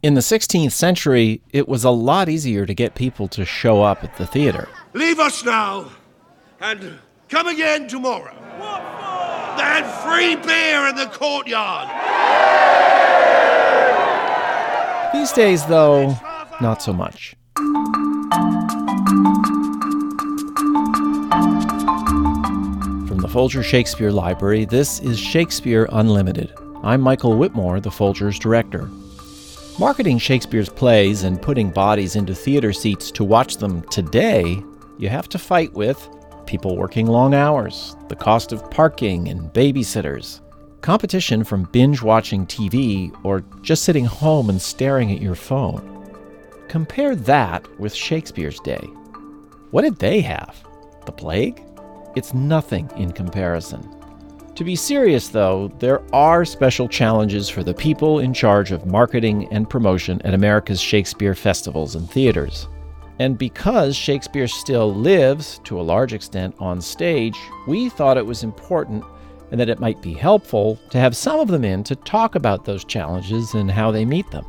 In the 16th century, it was a lot easier to get people to show up at the theater. Leave us now and come again tomorrow. And free beer in the courtyard. These days, though, not so much. From the Folger Shakespeare Library, this is Shakespeare Unlimited. I'm Michael Whitmore, the Folger's director. Marketing Shakespeare's plays and putting bodies into theater seats to watch them today, you have to fight with people working long hours, the cost of parking and babysitters, competition from binge watching TV or just sitting home and staring at your phone. Compare that with Shakespeare's day. What did they have? The plague? It's nothing in comparison. To be serious, though, there are special challenges for the people in charge of marketing and promotion at America's Shakespeare festivals and theaters. And because Shakespeare still lives, to a large extent, on stage, we thought it was important and that it might be helpful to have some of them in to talk about those challenges and how they meet them.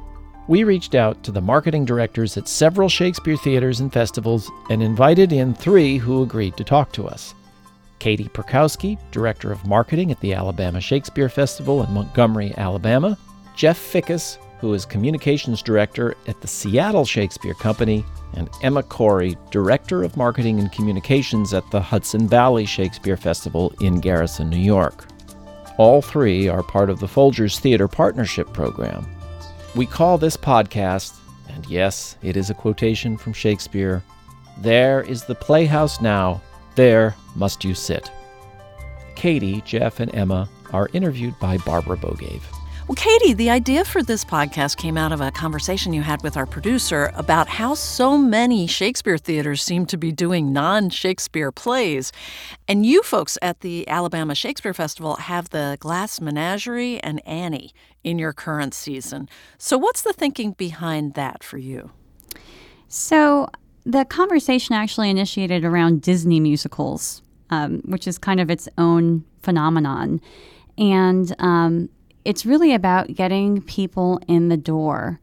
We reached out to the marketing directors at several Shakespeare theaters and festivals and invited in three who agreed to talk to us. Katie Perkowski, Director of Marketing at the Alabama Shakespeare Festival in Montgomery, Alabama, Jeff Fickus, who is Communications Director at the Seattle Shakespeare Company, and Emma Corey, Director of Marketing and Communications at the Hudson Valley Shakespeare Festival in Garrison, New York. All three are part of the Folgers Theater Partnership Program. We call this podcast, and yes, it is a quotation from Shakespeare There is the playhouse now, there must you sit. Katie, Jeff, and Emma are interviewed by Barbara Bogaev. Well, Katie, the idea for this podcast came out of a conversation you had with our producer about how so many Shakespeare theaters seem to be doing non Shakespeare plays. And you folks at the Alabama Shakespeare Festival have the Glass Menagerie and Annie in your current season. So, what's the thinking behind that for you? So, the conversation actually initiated around Disney musicals, um, which is kind of its own phenomenon. And um, it's really about getting people in the door.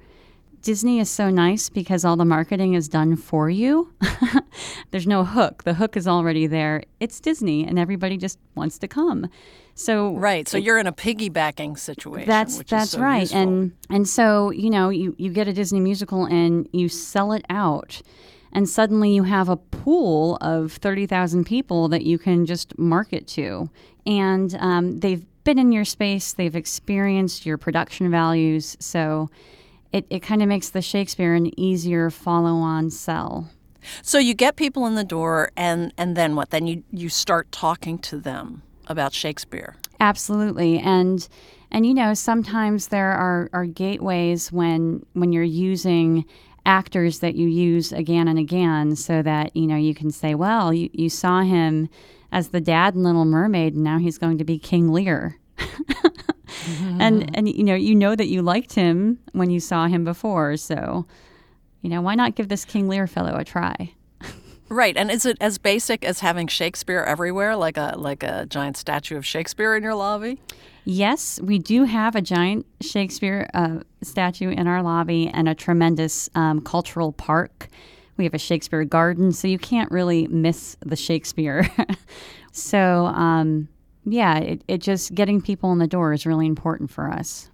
Disney is so nice because all the marketing is done for you. There's no hook. The hook is already there. It's Disney and everybody just wants to come. So Right. So it, you're in a piggybacking situation. That's that's so right. Useful. And and so, you know, you, you get a Disney musical and you sell it out and suddenly you have a pool of 30,000 people that you can just market to. And um, they've been in your space, they've experienced your production values. So it, it kind of makes the Shakespeare an easier follow on sell. So you get people in the door, and, and then what? Then you, you start talking to them about Shakespeare. Absolutely. And and you know, sometimes there are, are gateways when when you're using actors that you use again and again so that, you know, you can say, well, you, you saw him as the dad in Little Mermaid, and now he's going to be King Lear. mm-hmm. And and you know you know that you liked him when you saw him before, so you know why not give this King Lear fellow a try? Right, and is it as basic as having Shakespeare everywhere, like a like a giant statue of Shakespeare in your lobby? Yes, we do have a giant Shakespeare uh, statue in our lobby and a tremendous um, cultural park we have a Shakespeare garden, so you can't really miss the Shakespeare. so, um, yeah, it, it just getting people in the door is really important for us.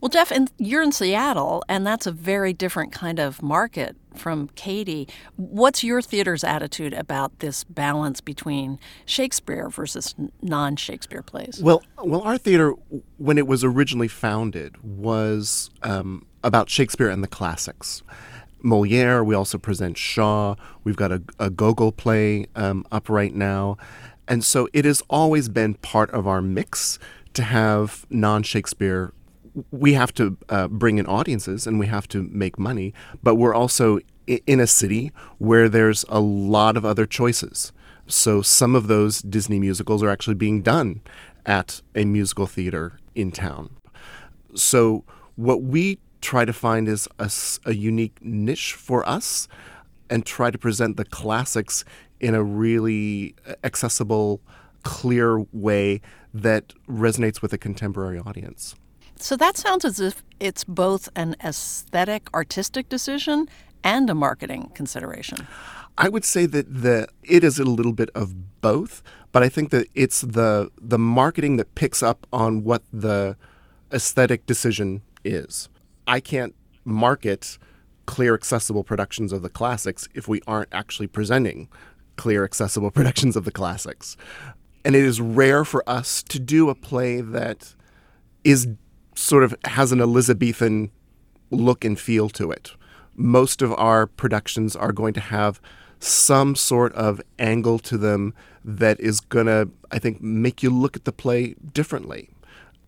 Well, Jeff, and you're in Seattle, and that's a very different kind of market from Katie. What's your theater's attitude about this balance between Shakespeare versus non-Shakespeare plays? Well, well, our theater, when it was originally founded, was um, about Shakespeare and the classics. Moliere. We also present Shaw. We've got a, a Gogol play um, up right now. And so it has always been part of our mix to have non Shakespeare. We have to uh, bring in audiences and we have to make money, but we're also in a city where there's a lot of other choices. So some of those Disney musicals are actually being done at a musical theater in town. So what we try to find is a, a unique niche for us and try to present the classics in a really accessible, clear way that resonates with a contemporary audience. So that sounds as if it's both an aesthetic, artistic decision and a marketing consideration. I would say that the it is a little bit of both, but I think that it's the the marketing that picks up on what the aesthetic decision is. I can't market clear accessible productions of the classics if we aren't actually presenting clear accessible productions of the classics. And it is rare for us to do a play that is sort of has an Elizabethan look and feel to it. Most of our productions are going to have some sort of angle to them that is going to, I think, make you look at the play differently.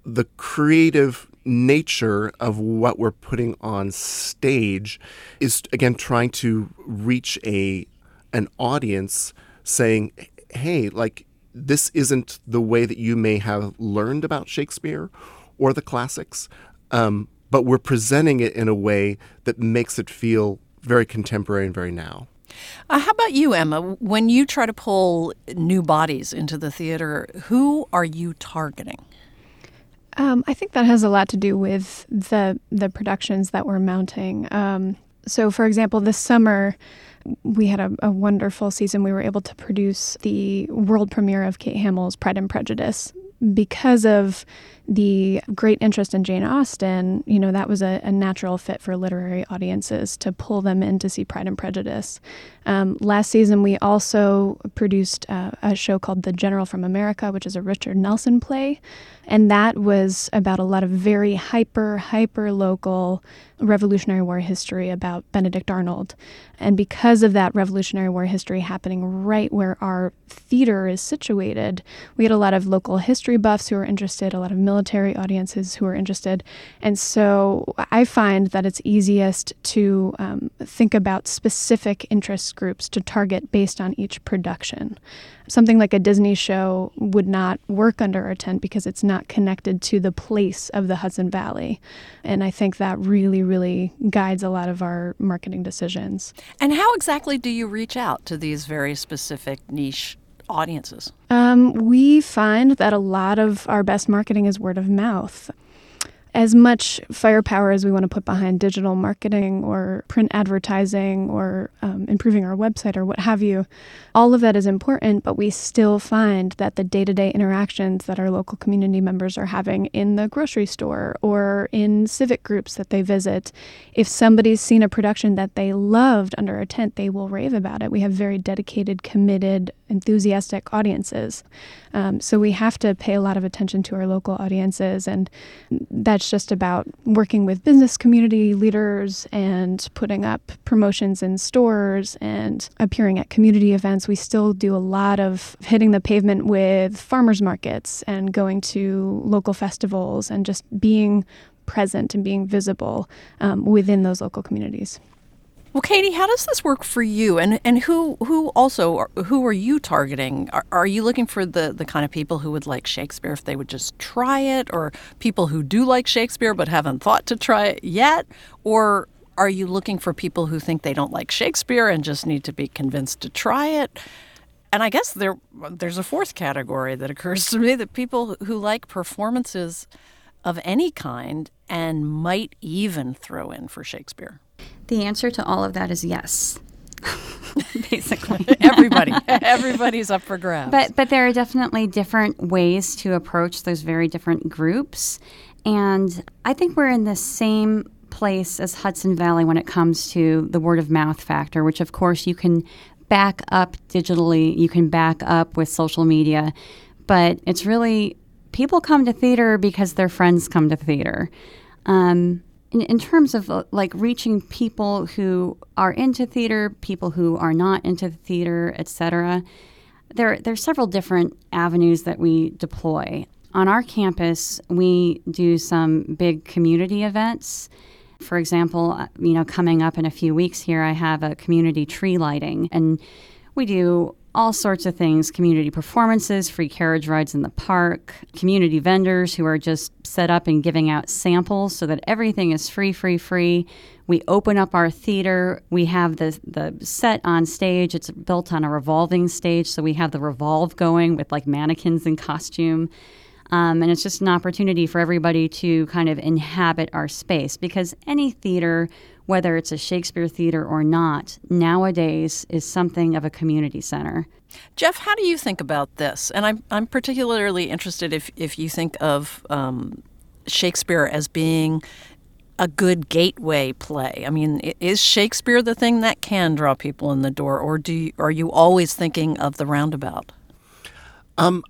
The creative nature of what we're putting on stage is, again, trying to reach a an audience saying, hey, like, this isn't the way that you may have learned about Shakespeare or the classics, um, but we're presenting it in a way that makes it feel very contemporary and very now. Uh, how about you, Emma? When you try to pull new bodies into the theater, who are you targeting? Um, I think that has a lot to do with the the productions that we're mounting. Um, so, for example, this summer we had a, a, wonderful season. We were able to produce the world premiere of Kate Hamill's Pride and Prejudice because of the great interest in Jane Austen, you know, that was a, a, natural fit for literary audiences to pull them in to see Pride and Prejudice. Um, last season, we also produced uh, a show called The General from America, which is a Richard Nelson play. And that was about a lot of very hyper, hyper local Revolutionary War history about Benedict Arnold. And because of that Revolutionary War history happening right where our theater is situated, we had a lot of local history buffs who were interested, a lot of military military audiences who are interested. And so I find that it's easiest to um, think about specific interest groups to target based on each production. Something like a Disney show would not work under our tent because it's not connected to the place of the Hudson Valley. And I think that really, really guides a lot of our marketing decisions. And how exactly do you reach out to these very specific niche audiences? Um, we find that a lot of our best marketing is word of mouth as much firepower as we want to put behind digital marketing or print advertising or um, improving our website or what have you, all of that is important, but we still find that the day to day interactions that our local community members are having in the grocery store or in civic groups that they visit, if somebody's seen a production that they loved under a tent, they will rave about it. We have very dedicated, committed, enthusiastic audiences. Um, so we have to pay a lot of attention to our local audiences, and that's just about working with business community leaders and putting up promotions in stores and appearing at community events. We still do a lot of hitting the pavement with farmers markets and going to local festivals and just being present and being visible um, within those local communities. Well, Katie, how does this work for you? And and who who also who are you targeting? Are, are you looking for the the kind of people who would like Shakespeare if they would just try it, or people who do like Shakespeare but haven't thought to try it yet, or are you looking for people who think they don't like Shakespeare and just need to be convinced to try it? And I guess there there's a fourth category that occurs to me that people who like performances of any kind and might even throw in for Shakespeare. The answer to all of that is yes. Basically, everybody, everybody's up for grabs. But but there are definitely different ways to approach those very different groups, and I think we're in the same place as Hudson Valley when it comes to the word of mouth factor, which of course you can back up digitally, you can back up with social media, but it's really people come to theater because their friends come to theater. Um, in, in terms of uh, like reaching people who are into theater, people who are not into the theater, etc., there there's several different avenues that we deploy. On our campus, we do some big community events. For example, uh, you know, coming up in a few weeks here, I have a community tree lighting, and we do all sorts of things community performances, free carriage rides in the park, community vendors who are just set up and giving out samples so that everything is free, free, free. We open up our theater. We have the, the set on stage. It's built on a revolving stage, so we have the revolve going with like mannequins in costume. Um, and it's just an opportunity for everybody to kind of inhabit our space because any theater, whether it's a Shakespeare theater or not, nowadays is something of a community center. Jeff, how do you think about this? And I'm, I'm particularly interested if, if you think of um, Shakespeare as being a good gateway play. I mean, is Shakespeare the thing that can draw people in the door, or do you, are you always thinking of the roundabout? Um,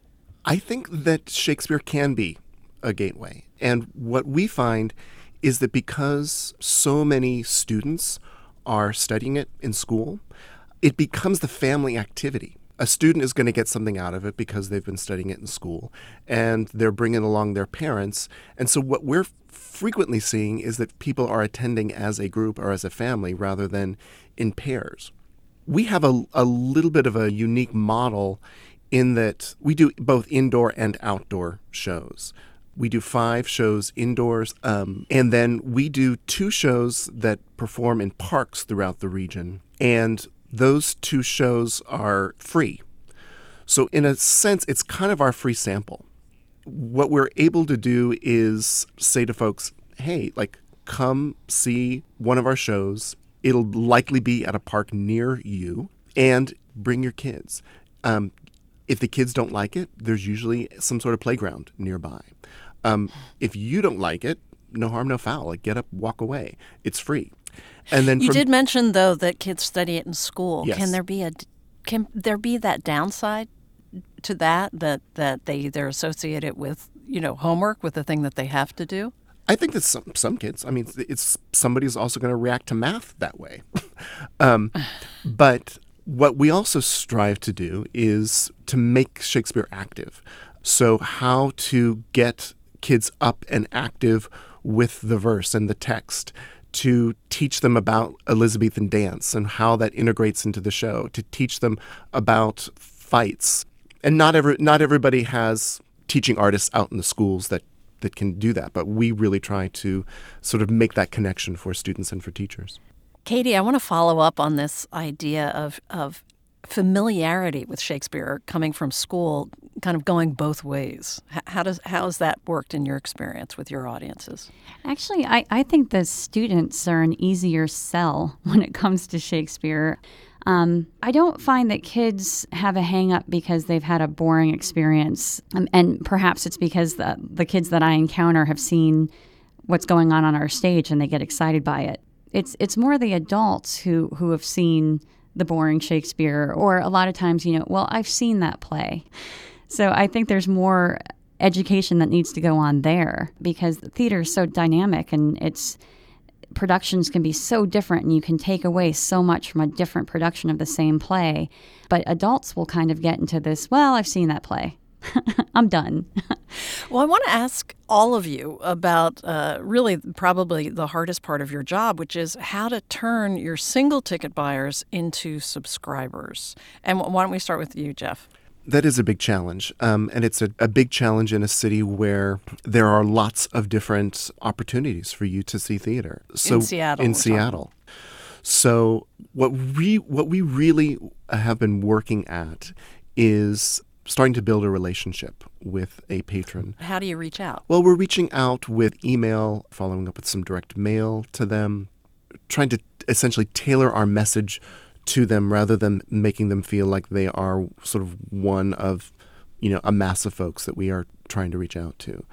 I think that Shakespeare can be a gateway. And what we find is that because so many students are studying it in school, it becomes the family activity. A student is going to get something out of it because they've been studying it in school and they're bringing along their parents. And so, what we're frequently seeing is that people are attending as a group or as a family rather than in pairs. We have a, a little bit of a unique model in that we do both indoor and outdoor shows. We do five shows indoors, um, and then we do two shows that perform in parks throughout the region. And those two shows are free. So, in a sense, it's kind of our free sample. What we're able to do is say to folks, hey, like, come see one of our shows. It'll likely be at a park near you, and bring your kids. Um, if the kids don't like it, there's usually some sort of playground nearby. Um, if you don't like it, no harm, no foul. Like get up, walk away. It's free. And then you from, did mention though that kids study it in school. Yes. Can there be a can there be that downside to that that that they either associate it with you know homework with the thing that they have to do? I think that some some kids. I mean, it's somebody's also going to react to math that way. um, but what we also strive to do is to make Shakespeare active. So, how to get kids up and active with the verse and the text, to teach them about Elizabethan dance and how that integrates into the show, to teach them about fights. And not every not everybody has teaching artists out in the schools that that can do that, but we really try to sort of make that connection for students and for teachers. Katie, I want to follow up on this idea of, of familiarity with Shakespeare coming from school, kind of going both ways. How does how has that worked in your experience with your audiences? Actually, I, I think the students are an easier sell when it comes to Shakespeare. Um, I don't find that kids have a hang up because they've had a boring experience. Um, and perhaps it's because the, the kids that I encounter have seen what's going on on our stage and they get excited by it it's it's more the adults who who have seen the boring Shakespeare, or a lot of times, you know, well, I've seen that play. So I think there's more education that needs to go on there because the theater is so dynamic and it's productions can be so different and you can take away so much from a different production of the same play. But adults will kind of get into this, well, I've seen that play. I'm done. well, I want to ask all of you about uh, really probably the hardest part of your job, which is how to turn your single ticket buyers into subscribers. And why don't we start with you, Jeff? That is a big challenge. Um, and it's a, a big challenge in a city where there are lots of different opportunities for you to see theater. So in Seattle. In Seattle. So what we what we really have been working at is starting to build a relationship with a patron. How do you reach out? Well, we're reaching out with email, following up with some direct mail to them, trying to essentially tailor our message to them rather than making them feel like they are sort of one of, you know, a mass of folks that we are trying to reach out to.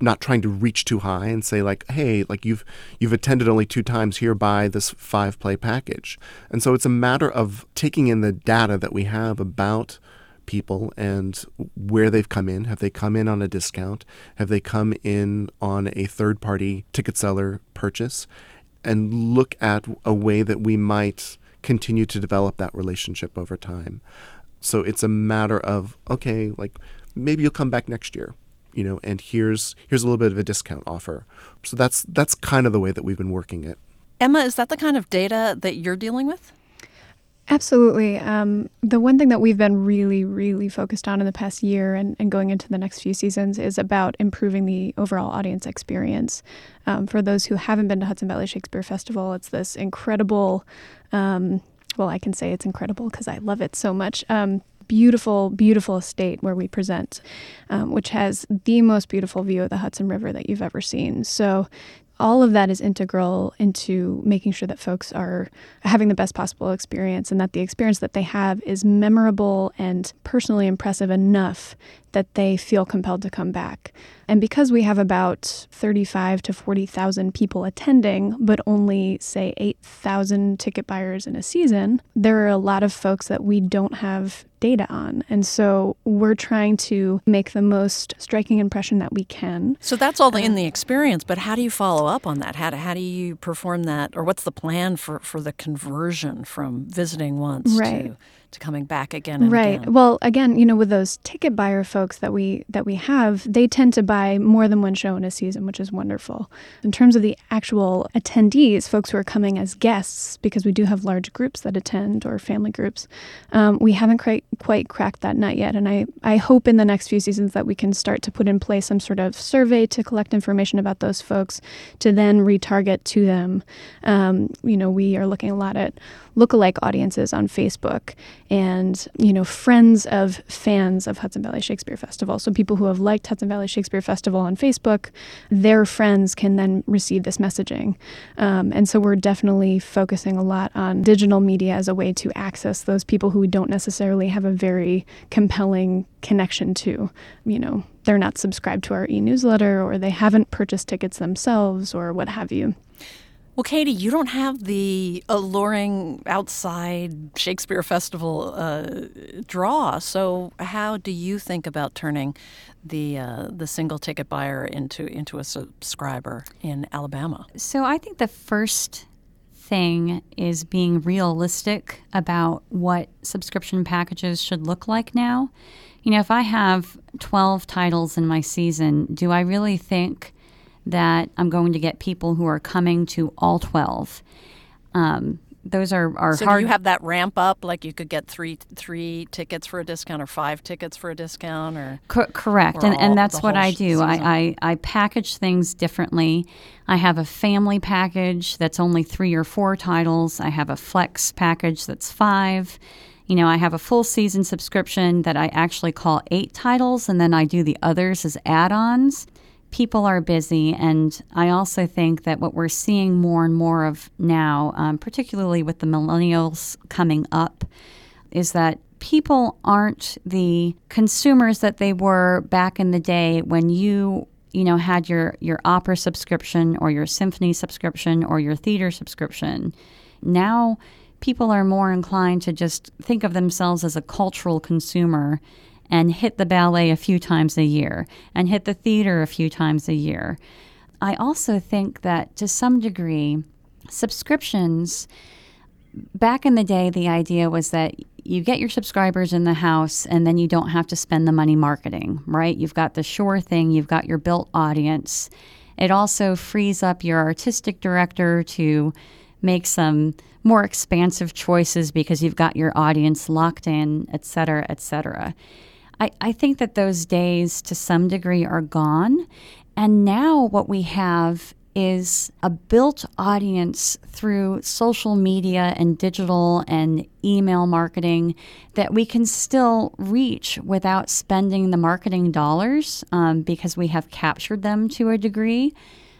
Not trying to reach too high and say like, hey, like you've you've attended only two times here buy this five play package. And so it's a matter of taking in the data that we have about people and where they've come in. Have they come in on a discount? Have they come in on a third party ticket seller purchase? And look at a way that we might continue to develop that relationship over time. So it's a matter of, okay, like maybe you'll come back next year you know and here's here's a little bit of a discount offer so that's that's kind of the way that we've been working it emma is that the kind of data that you're dealing with Absolutely. Um, the one thing that we've been really, really focused on in the past year and, and going into the next few seasons is about improving the overall audience experience. Um, for those who haven't been to Hudson Valley Shakespeare Festival, it's this incredible, um, well, I can say it's incredible because I love it so much. Um, beautiful, beautiful estate where we present, um, which has the most beautiful view of the Hudson River that you've ever seen. So all of that is integral into making sure that folks are having the best possible experience and that the experience that they have is memorable and personally impressive enough that they feel compelled to come back. And because we have about 35 to 40,000 people attending, but only, say, 8,000 ticket buyers in a season, there are a lot of folks that we don't have data on. And so we're trying to make the most striking impression that we can. So that's all uh, in the experience, but how do you follow up on that? How do, how do you perform that? Or what's the plan for, for the conversion from visiting once right. to to coming back again and right. again. Well, again, you know, with those ticket buyer folks that we that we have, they tend to buy more than one show in a season, which is wonderful. In terms of the actual attendees, folks who are coming as guests, because we do have large groups that attend or family groups, um, we haven't quite quite cracked that nut yet. And I I hope in the next few seasons that we can start to put in place some sort of survey to collect information about those folks to then retarget to them. Um, you know, we are looking a lot at lookalike audiences on Facebook and, you know, friends of fans of Hudson Valley Shakespeare Festival. So people who have liked Hudson Valley Shakespeare Festival on Facebook, their friends can then receive this messaging. Um, and so we're definitely focusing a lot on digital media as a way to access those people who don't necessarily have a very compelling connection to. You know, they're not subscribed to our e newsletter or they haven't purchased tickets themselves or what have you. Well, Katie, you don't have the alluring outside Shakespeare Festival uh, draw. So, how do you think about turning the uh, the single ticket buyer into into a subscriber in Alabama? So, I think the first thing is being realistic about what subscription packages should look like now. You know, if I have 12 titles in my season, do I really think that I'm going to get people who are coming to all 12. Um, those are, are so hard. do you have that ramp up? Like you could get three three tickets for a discount, or five tickets for a discount, or Co- correct, or and all, and that's what I do. I, I, I package things differently. I have a family package that's only three or four titles. I have a flex package that's five. You know, I have a full season subscription that I actually call eight titles, and then I do the others as add-ons people are busy. And I also think that what we're seeing more and more of now, um, particularly with the millennials coming up, is that people aren't the consumers that they were back in the day when you you know had your your opera subscription or your symphony subscription or your theater subscription now people are more inclined to just think of themselves as a cultural consumer and hit the ballet a few times a year and hit the theater a few times a year. I also think that to some degree, subscriptions, back in the day, the idea was that you get your subscribers in the house and then you don't have to spend the money marketing, right? You've got the sure thing, you've got your built audience. It also frees up your artistic director to make some more expansive choices because you've got your audience locked in, et cetera, et cetera. I, I think that those days to some degree are gone. And now what we have is a built audience through social media and digital and email marketing that we can still reach without spending the marketing dollars um, because we have captured them to a degree.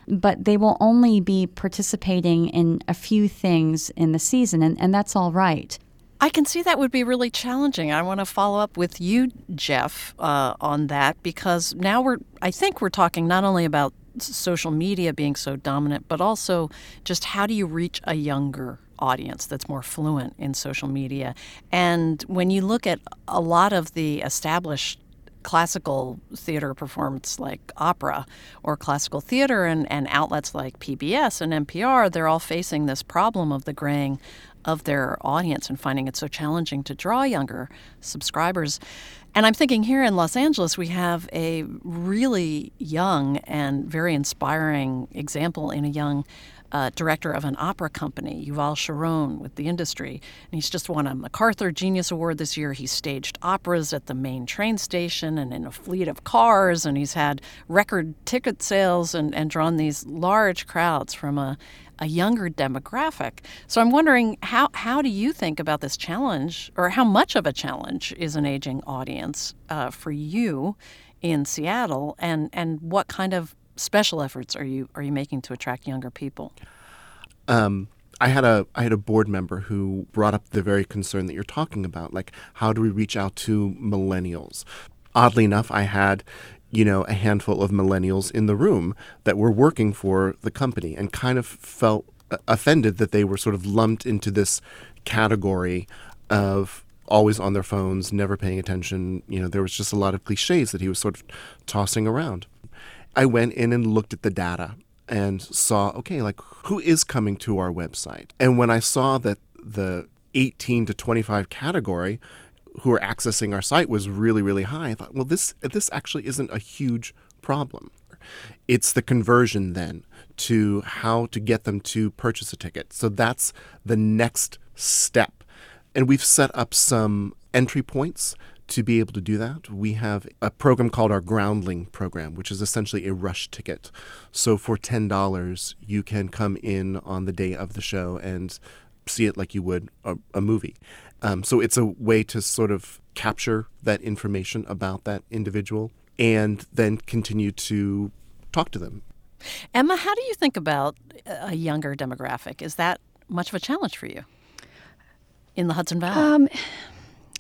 But they will only be participating in a few things in the season, and, and that's all right. I can see that would be really challenging. I want to follow up with you, Jeff, uh, on that because now we're, I think we're talking not only about social media being so dominant, but also just how do you reach a younger audience that's more fluent in social media. And when you look at a lot of the established classical theater performance like opera or classical theater and, and outlets like PBS and NPR, they're all facing this problem of the graying of their audience and finding it so challenging to draw younger subscribers. And I'm thinking here in Los Angeles, we have a really young and very inspiring example in a young uh, director of an opera company, Yuval Sharon, with the industry. And he's just won a MacArthur Genius Award this year. He's staged operas at the main train station and in a fleet of cars, and he's had record ticket sales and, and drawn these large crowds from a, a younger demographic. So I'm wondering how how do you think about this challenge, or how much of a challenge is an aging audience uh, for you in Seattle, and and what kind of special efforts are you are you making to attract younger people? Um, I had a I had a board member who brought up the very concern that you're talking about, like how do we reach out to millennials? Oddly enough, I had you know a handful of millennials in the room that were working for the company and kind of felt offended that they were sort of lumped into this category of always on their phones, never paying attention. You know, there was just a lot of cliches that he was sort of tossing around. I went in and looked at the data and saw, okay, like who is coming to our website? And when I saw that the 18 to 25 category who are accessing our site was really, really high, I thought, well, this this actually isn't a huge problem. It's the conversion then to how to get them to purchase a ticket. So that's the next step. And we've set up some entry points to be able to do that, we have a program called our Groundling program, which is essentially a rush ticket. So for $10, you can come in on the day of the show and see it like you would a, a movie. Um, so it's a way to sort of capture that information about that individual and then continue to talk to them. Emma, how do you think about a younger demographic? Is that much of a challenge for you in the Hudson Valley? Um,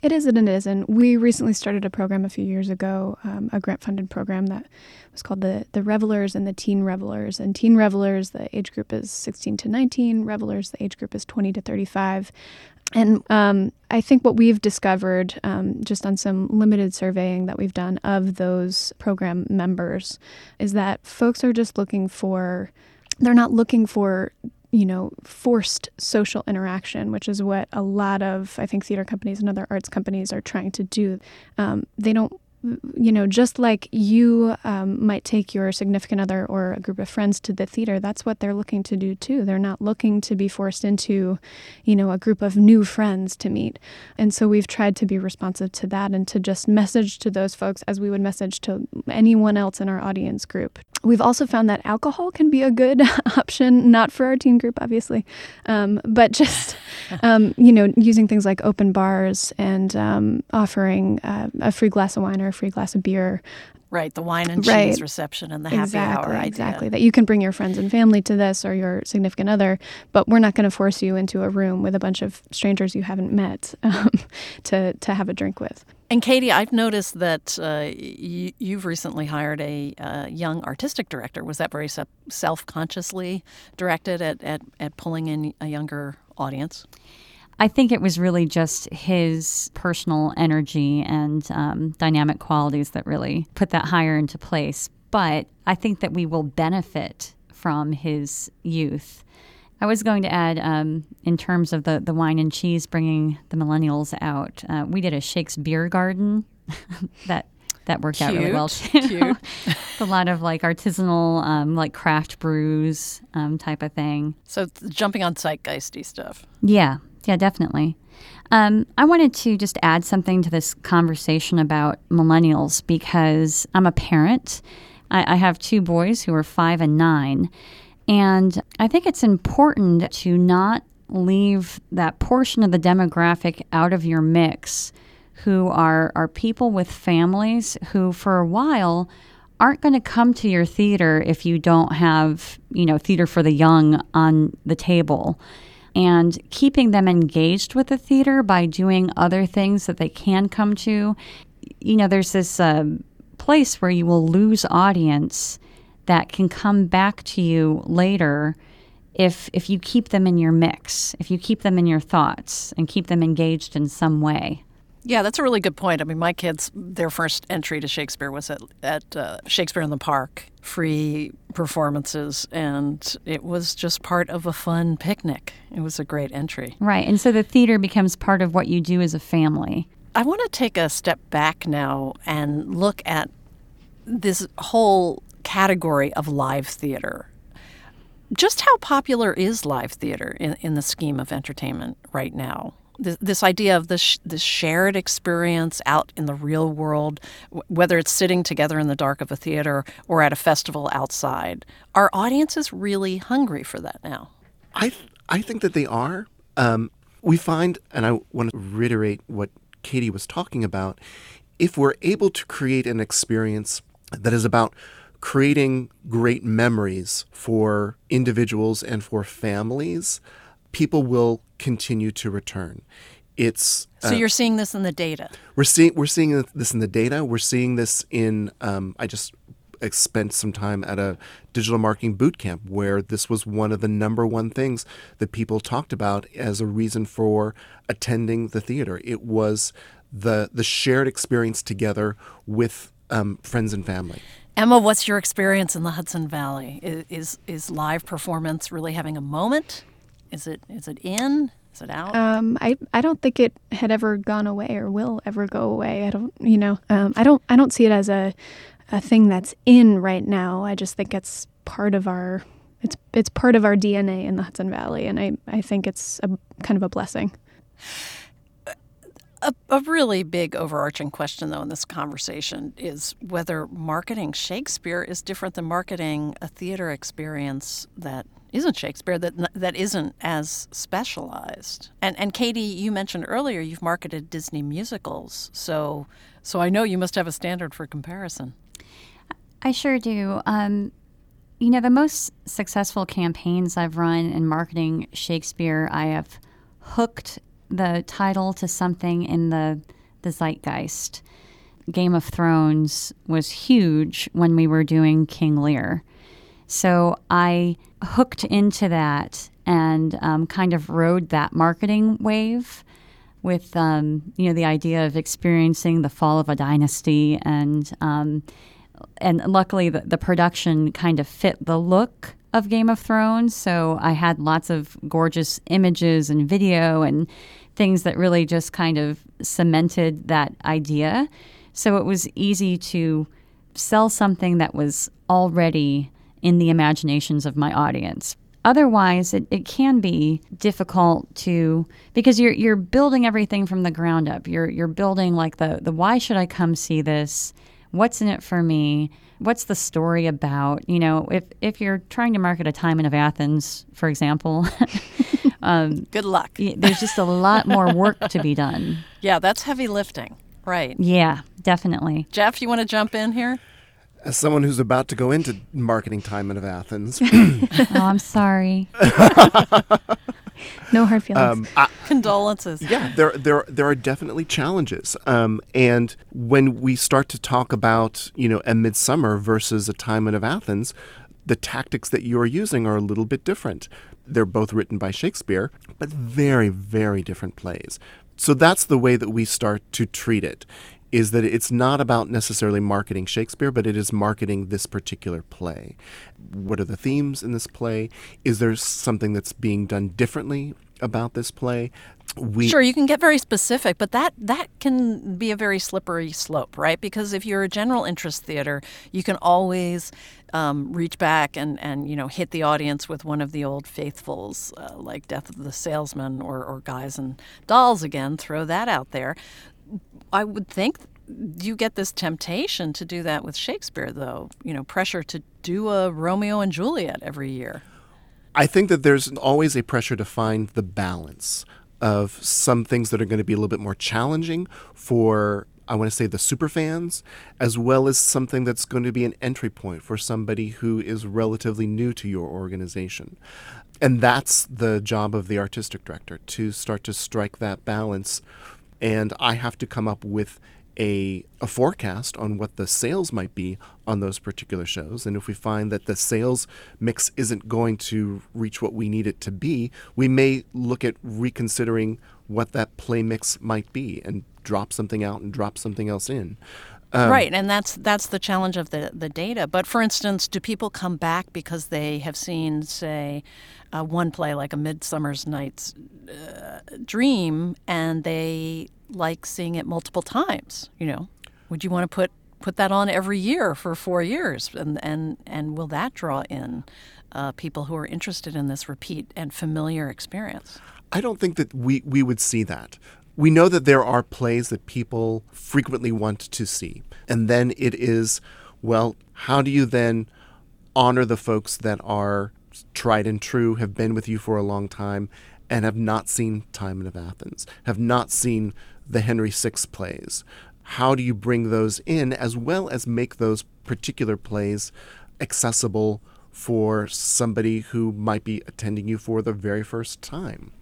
it is and it isn't. We recently started a program a few years ago, um, a grant funded program that was called the, the Revelers and the Teen Revelers. And Teen Revelers, the age group is 16 to 19, Revelers, the age group is 20 to 35. And um, I think what we've discovered um, just on some limited surveying that we've done of those program members is that folks are just looking for, they're not looking for you know, forced social interaction, which is what a lot of, I think, theater companies and other arts companies are trying to do. Um, they don't you know, just like you um, might take your significant other or a group of friends to the theater, that's what they're looking to do too. They're not looking to be forced into, you know, a group of new friends to meet. And so we've tried to be responsive to that and to just message to those folks as we would message to anyone else in our audience group. We've also found that alcohol can be a good option, not for our teen group, obviously, um, but just, um, you know, using things like open bars and um, offering uh, a free glass of wine or a free glass of beer. Right, the wine and cheese right. reception and the happy exactly, hour idea. Exactly, that you can bring your friends and family to this or your significant other, but we're not going to force you into a room with a bunch of strangers you haven't met um, to, to have a drink with. And Katie, I've noticed that uh, you, have recently hired a uh, young artistic director. Was that very self consciously directed at, at, at pulling in a younger audience? I think it was really just his personal energy and um, dynamic qualities that really put that hire into place. But I think that we will benefit from his youth. I was going to add, um, in terms of the, the wine and cheese bringing the millennials out, uh, we did a Shakespeare garden that that worked Cute. out really well too. a lot of like artisanal, um, like craft brews um, type of thing. So jumping on zeitgeisty stuff. Yeah, yeah, definitely. Um, I wanted to just add something to this conversation about millennials because I'm a parent. I, I have two boys who are five and nine. And I think it's important to not leave that portion of the demographic out of your mix who are, are people with families who, for a while, aren't going to come to your theater if you don't have, you know, theater for the young on the table and keeping them engaged with the theater by doing other things that they can come to. You know, there's this uh, place where you will lose audience that can come back to you later if if you keep them in your mix, if you keep them in your thoughts and keep them engaged in some way. Yeah, that's a really good point. I mean, my kids, their first entry to Shakespeare was at, at uh, Shakespeare in the Park, free performances, and it was just part of a fun picnic. It was a great entry. Right. And so the theater becomes part of what you do as a family. I want to take a step back now and look at this whole category of live theater. Just how popular is live theater in, in the scheme of entertainment right now? This, this idea of this, this shared experience out in the real world, whether it's sitting together in the dark of a theater or at a festival outside, are audiences really hungry for that now? I th- I think that they are. Um, we find, and I want to reiterate what Katie was talking about, if we're able to create an experience that is about creating great memories for individuals and for families, people will continue to return. It's so uh, you're seeing this in the data. We're seeing we're seeing this in the data. We're seeing this in. Um, I just spent some time at a digital marketing boot camp where this was one of the number one things that people talked about as a reason for attending the theater. It was the the shared experience together with um, friends and family. Emma, what's your experience in the Hudson Valley? Is, is, is live performance really having a moment? Is it is it in? Is it out? Um, I I don't think it had ever gone away or will ever go away. I don't you know um, I don't I don't see it as a a thing that's in right now. I just think it's part of our it's it's part of our DNA in the Hudson Valley, and I I think it's a kind of a blessing. A, a, really big overarching question, though, in this conversation is whether marketing Shakespeare is different than marketing a theater experience that isn't Shakespeare, that that isn't as specialized. And and Katie, you mentioned earlier you've marketed Disney musicals, so so I know you must have a standard for comparison. I sure do. Um, you know, the most successful campaigns I've run in marketing Shakespeare, I have hooked the title to something in the the zeitgeist. Game of Thrones was huge when we were doing King Lear. So I hooked into that and um, kind of rode that marketing wave with um, you know the idea of experiencing the fall of a dynasty and um, and luckily the, the production kind of fit the look of Game of Thrones. So I had lots of gorgeous images and video and things that really just kind of cemented that idea. So it was easy to sell something that was already in the imaginations of my audience. Otherwise, it, it can be difficult to because you're you're building everything from the ground up. You're you're building like the the why should I come see this? What's in it for me? What's the story about? You know, if if you're trying to market a Timon of Athens, for example, um, good luck. there's just a lot more work to be done. Yeah, that's heavy lifting. Right. Yeah, definitely. Jeff, you want to jump in here? As someone who's about to go into marketing Timon of Athens. oh, I'm sorry. no hard feelings. Um, I, Condolences. Yeah, there, there, there are definitely challenges. Um, and when we start to talk about, you know, a midsummer versus a time Timon of Athens, the tactics that you are using are a little bit different. They're both written by Shakespeare, but very, very different plays. So that's the way that we start to treat it is that it's not about necessarily marketing Shakespeare, but it is marketing this particular play. What are the themes in this play? Is there something that's being done differently about this play? We sure you can get very specific, but that that can be a very slippery slope, right? Because if you're a general interest theater, you can always um, reach back and, and you know hit the audience with one of the old faithfuls uh, like Death of the Salesman or, or Guys and Dolls again. Throw that out there. I would think you get this temptation to do that with Shakespeare, though. You know, pressure to do a Romeo and Juliet every year. I think that there's always a pressure to find the balance of some things that are going to be a little bit more challenging for I want to say the super fans, as well as something that's going to be an entry point for somebody who is relatively new to your organization. And that's the job of the artistic director to start to strike that balance. And I have to come up with a, a forecast on what the sales might be on those particular shows. And if we find that the sales mix isn't going to reach what we need it to be, we may look at reconsidering what that play mix might be and drop something out and drop something else in. Um, right, and that's that's the challenge of the the data. But for instance, do people come back because they have seen, say, uh, one play like A Midsummer's Night's uh, Dream, and they like seeing it multiple times. You know, would you want to put put that on every year for four years, and and and will that draw in uh, people who are interested in this repeat and familiar experience? I don't think that we, we would see that. We know that there are plays that people frequently want to see. And then it is, well, how do you then honor the folks that are tried and true, have been with you for a long time, and have not seen Timon of Athens, have not seen the Henry VI plays? How do you bring those in as well as make those particular plays accessible for somebody who might be attending you for the very first time?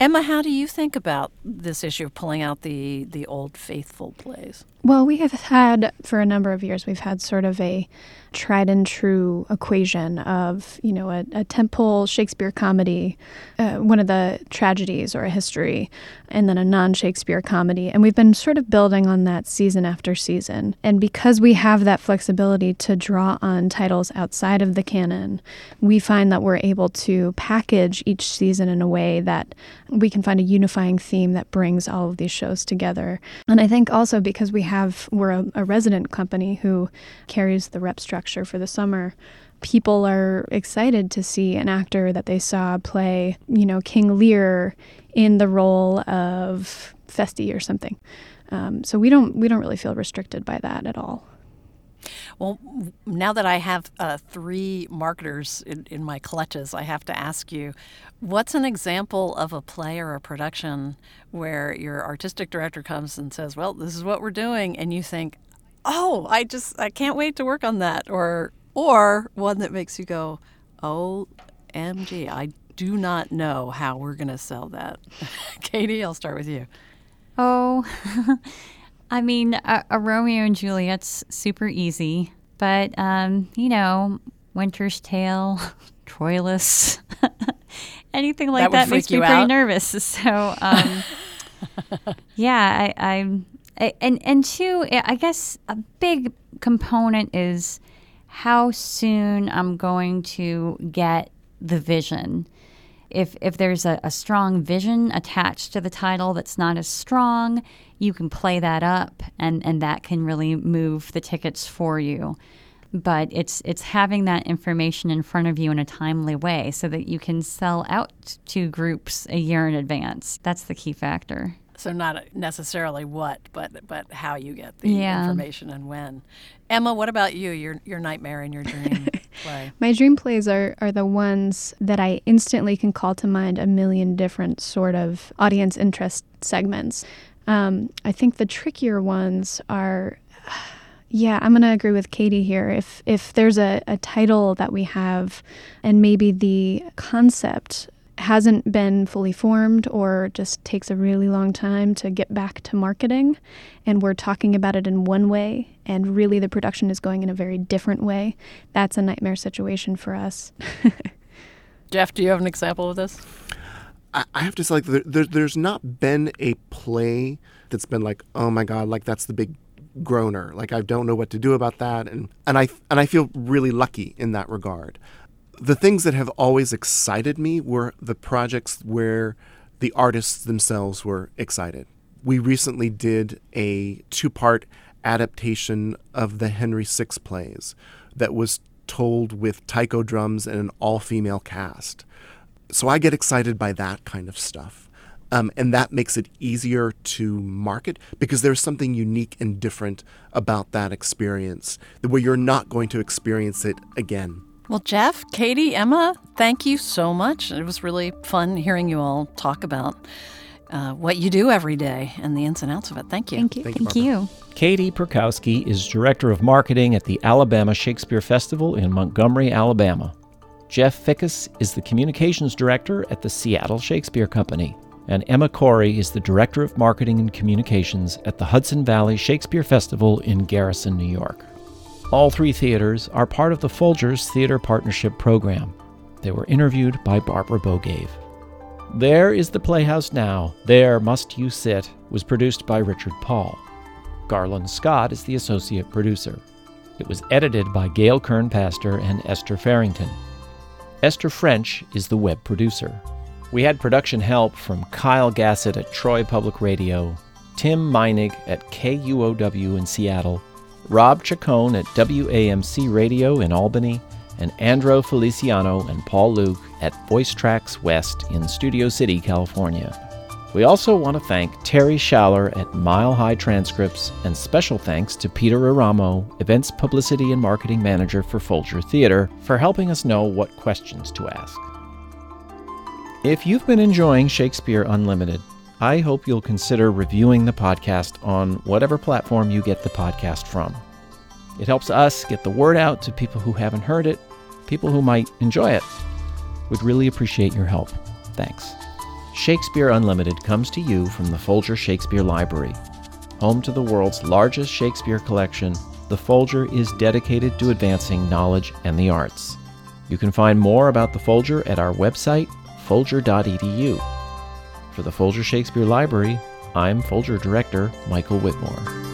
Emma, how do you think about this issue of pulling out the, the old faithful plays? Well, we have had for a number of years, we've had sort of a tried and true equation of, you know, a, a tentpole Shakespeare comedy, uh, one of the tragedies or a history, and then a non Shakespeare comedy. And we've been sort of building on that season after season. And because we have that flexibility to draw on titles outside of the canon, we find that we're able to package each season in a way that we can find a unifying theme that brings all of these shows together. And I think also because we have, we're a, a resident company who carries the rep structure for the summer people are excited to see an actor that they saw play, you know, King Lear in the role of Feste or something. Um, so we don't we don't really feel restricted by that at all. Well, now that I have uh, three marketers in, in my clutches, I have to ask you what's an example of a play or a production where your artistic director comes and says, Well, this is what we're doing, and you think, Oh, I just, I can't wait to work on that. Or, or one that makes you go, OMG, I do not know how we're going to sell that. Katie, I'll start with you. Oh, I mean, a, a, Romeo and Juliet's super easy, but um, you know, Winter's Tale, Troilus, anything like that, that makes me pretty nervous. So, um, yeah, I, I, and and two, eh, I guess a big component is how soon I'm going to get the vision if if there's a, a, strong vision attached to the title that's not as strong, you can play that up and, and that can really move the tickets for you. But it's it's having that information in front of you in a timely way so that you can sell out to groups a year in advance. That's the key factor. So not necessarily what, but but how you get the yeah. information and when. Emma, what about you? Your your nightmare and your dream play. My dream plays are are the ones that I instantly can call to mind a million different sort of audience interest segments. Um, I think the trickier ones are. Yeah, I'm going to agree with Katie here. If if there's a, a title that we have and maybe the concept hasn't been fully formed or just takes a really long time to get back to marketing and we're talking about it in one way and really the production is going in a very different way that's a nightmare situation for us. Jeff do you have an example of this? I, I have to say like there, there's not been a play that's been like oh my god like that's the big groaner. Like i don't know what to do about that and and i and i feel really lucky in that regard the things that have always excited me were the projects where the artists themselves were excited. We recently did a two part adaptation of the Henry VI plays that was told with taiko drums and an all female cast. So I get excited by that kind of stuff. Um, and that makes it easier to market because there's something unique and different about that experience where you're not going to experience it again. Well, Jeff, Katie, Emma, thank you so much. It was really fun hearing you all talk about uh, what you do every day and the ins and outs of it. Thank you. Thank you. Thank, Thank you. you. Katie Perkowski is Director of Marketing at the Alabama Shakespeare Festival in Montgomery, Alabama. Jeff Fickus is the Communications Director at the Seattle Shakespeare Company. And Emma Corey is the Director of Marketing and Communications at the Hudson Valley Shakespeare Festival in Garrison, New York. All three theaters are part of the Folgers Theater Partnership Program. They were interviewed by Barbara Bogaev. There is the Playhouse Now, There Must You Sit was produced by Richard Paul. Garland Scott is the associate producer. It was edited by Gail Kern Paster and Esther Ferington. Esther French is the web producer. We had production help from Kyle Gassett at Troy Public Radio, Tim Meinig at KUOW in Seattle, Rob Chacon at WAMC Radio in Albany, and Andro Feliciano and Paul Luke at Voice Tracks West in Studio City, California. We also want to thank Terry Schaller at Mile High Transcripts, and special thanks to Peter Aramo, Events Publicity and Marketing Manager for Folger Theater, for helping us know what questions to ask. If you've been enjoying Shakespeare Unlimited, I hope you'll consider reviewing the podcast on whatever platform you get the podcast from. It helps us get the word out to people who haven't heard it, people who might enjoy it. We'd really appreciate your help. Thanks. Shakespeare Unlimited comes to you from the Folger Shakespeare Library. Home to the world's largest Shakespeare collection, the Folger is dedicated to advancing knowledge and the arts. You can find more about the Folger at our website, folger.edu. For the Folger Shakespeare Library, I'm Folger Director Michael Witmore.